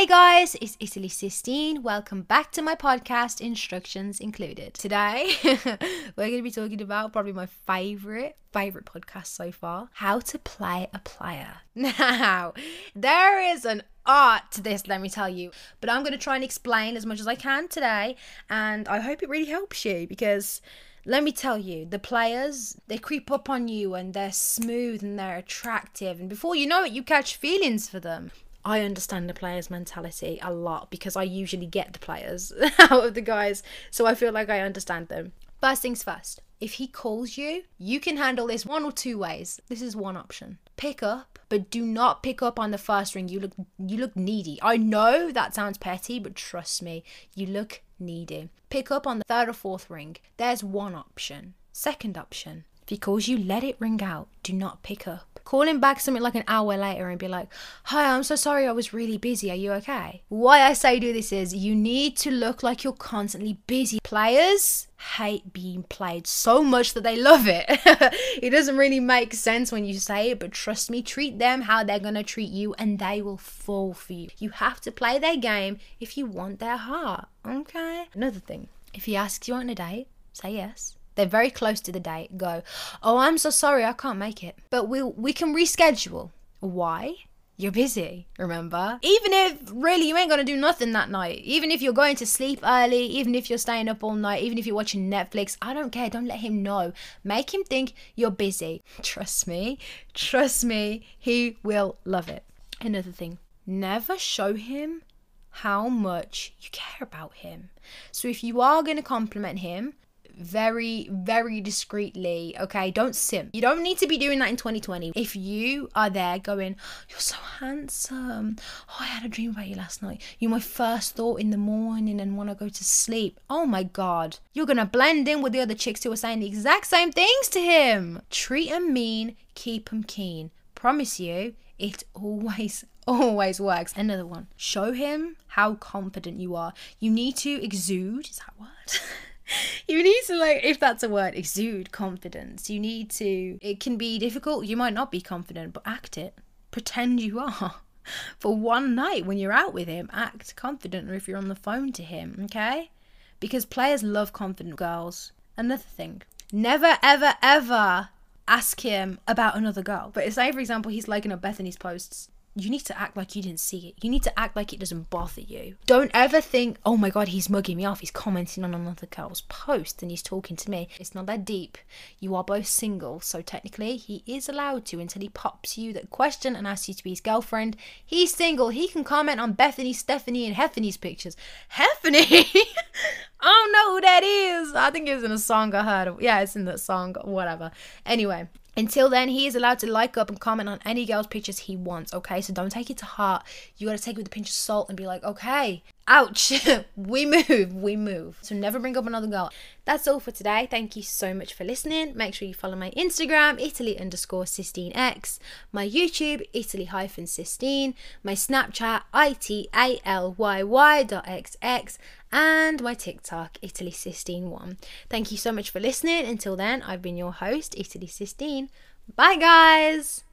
Hey guys, it's Italy Sistine. Welcome back to my podcast, Instructions Included. Today, we're going to be talking about probably my favorite, favorite podcast so far how to play a player. Now, there is an art to this, let me tell you, but I'm going to try and explain as much as I can today, and I hope it really helps you because let me tell you, the players, they creep up on you and they're smooth and they're attractive. And before you know it, you catch feelings for them. I understand the players' mentality a lot because I usually get the players out of the guys, so I feel like I understand them. First things first, if he calls you, you can handle this one or two ways. This is one option. Pick up, but do not pick up on the first ring. You look you look needy. I know that sounds petty, but trust me, you look needy. Pick up on the third or fourth ring. There's one option. Second option, if he calls you, let it ring out. Do not pick up. Call him back something like an hour later and be like, Hi, I'm so sorry I was really busy. Are you okay? Why I say do this is you need to look like you're constantly busy. Players hate being played so much that they love it. it doesn't really make sense when you say it, but trust me, treat them how they're going to treat you and they will fall for you. You have to play their game if you want their heart. Okay? Another thing, if he asks you on a date, say yes they're very close to the date, go, "Oh, I'm so sorry, I can't make it." But we we'll, we can reschedule. Why? You're busy, remember? Even if really you ain't gonna do nothing that night, even if you're going to sleep early, even if you're staying up all night, even if you're watching Netflix, I don't care. Don't let him know. Make him think you're busy. Trust me, trust me, he will love it. Another thing, never show him how much you care about him. So if you are going to compliment him, very, very discreetly. Okay, don't sim. You don't need to be doing that in 2020. If you are there going, You're so handsome. Oh, I had a dream about you last night. You're my first thought in the morning and when I go to sleep. Oh my god. You're gonna blend in with the other chicks who are saying the exact same things to him. Treat him mean, keep him keen. Promise you, it always always works. Another one. Show him how confident you are. You need to exude, is that word? You need to like if that's a word exude confidence. You need to it can be difficult. You might not be confident but act it. Pretend you are. For one night when you're out with him act confident or if you're on the phone to him okay? Because players love confident girls. Another thing never ever ever ask him about another girl. But say for example he's liking up bethany's posts you need to act like you didn't see it. You need to act like it doesn't bother you. Don't ever think, oh my god, he's mugging me off. He's commenting on another girl's post and he's talking to me. It's not that deep. You are both single, so technically he is allowed to until he pops you that question and asks you to be his girlfriend. He's single. He can comment on Bethany, Stephanie, and Heffany's pictures. Heffany? I don't know who that is. I think it's in a song I heard. Yeah, it's in the song. Whatever. Anyway, until then, he is allowed to like up and comment on any girl's pictures he wants, okay? So don't take it to heart. You gotta take it with a pinch of salt and be like, okay, ouch, we move, we move. So never bring up another girl. That's all for today. Thank you so much for listening. Make sure you follow my Instagram, Italy underscore Sistine X, my YouTube, Italy hyphen Sistine, my Snapchat, I T A L Y Y dot XX, and my TikTok, Italy Sistine One. Thank you so much for listening. Until then, I've been your host, Italy Sistine. Bye, guys.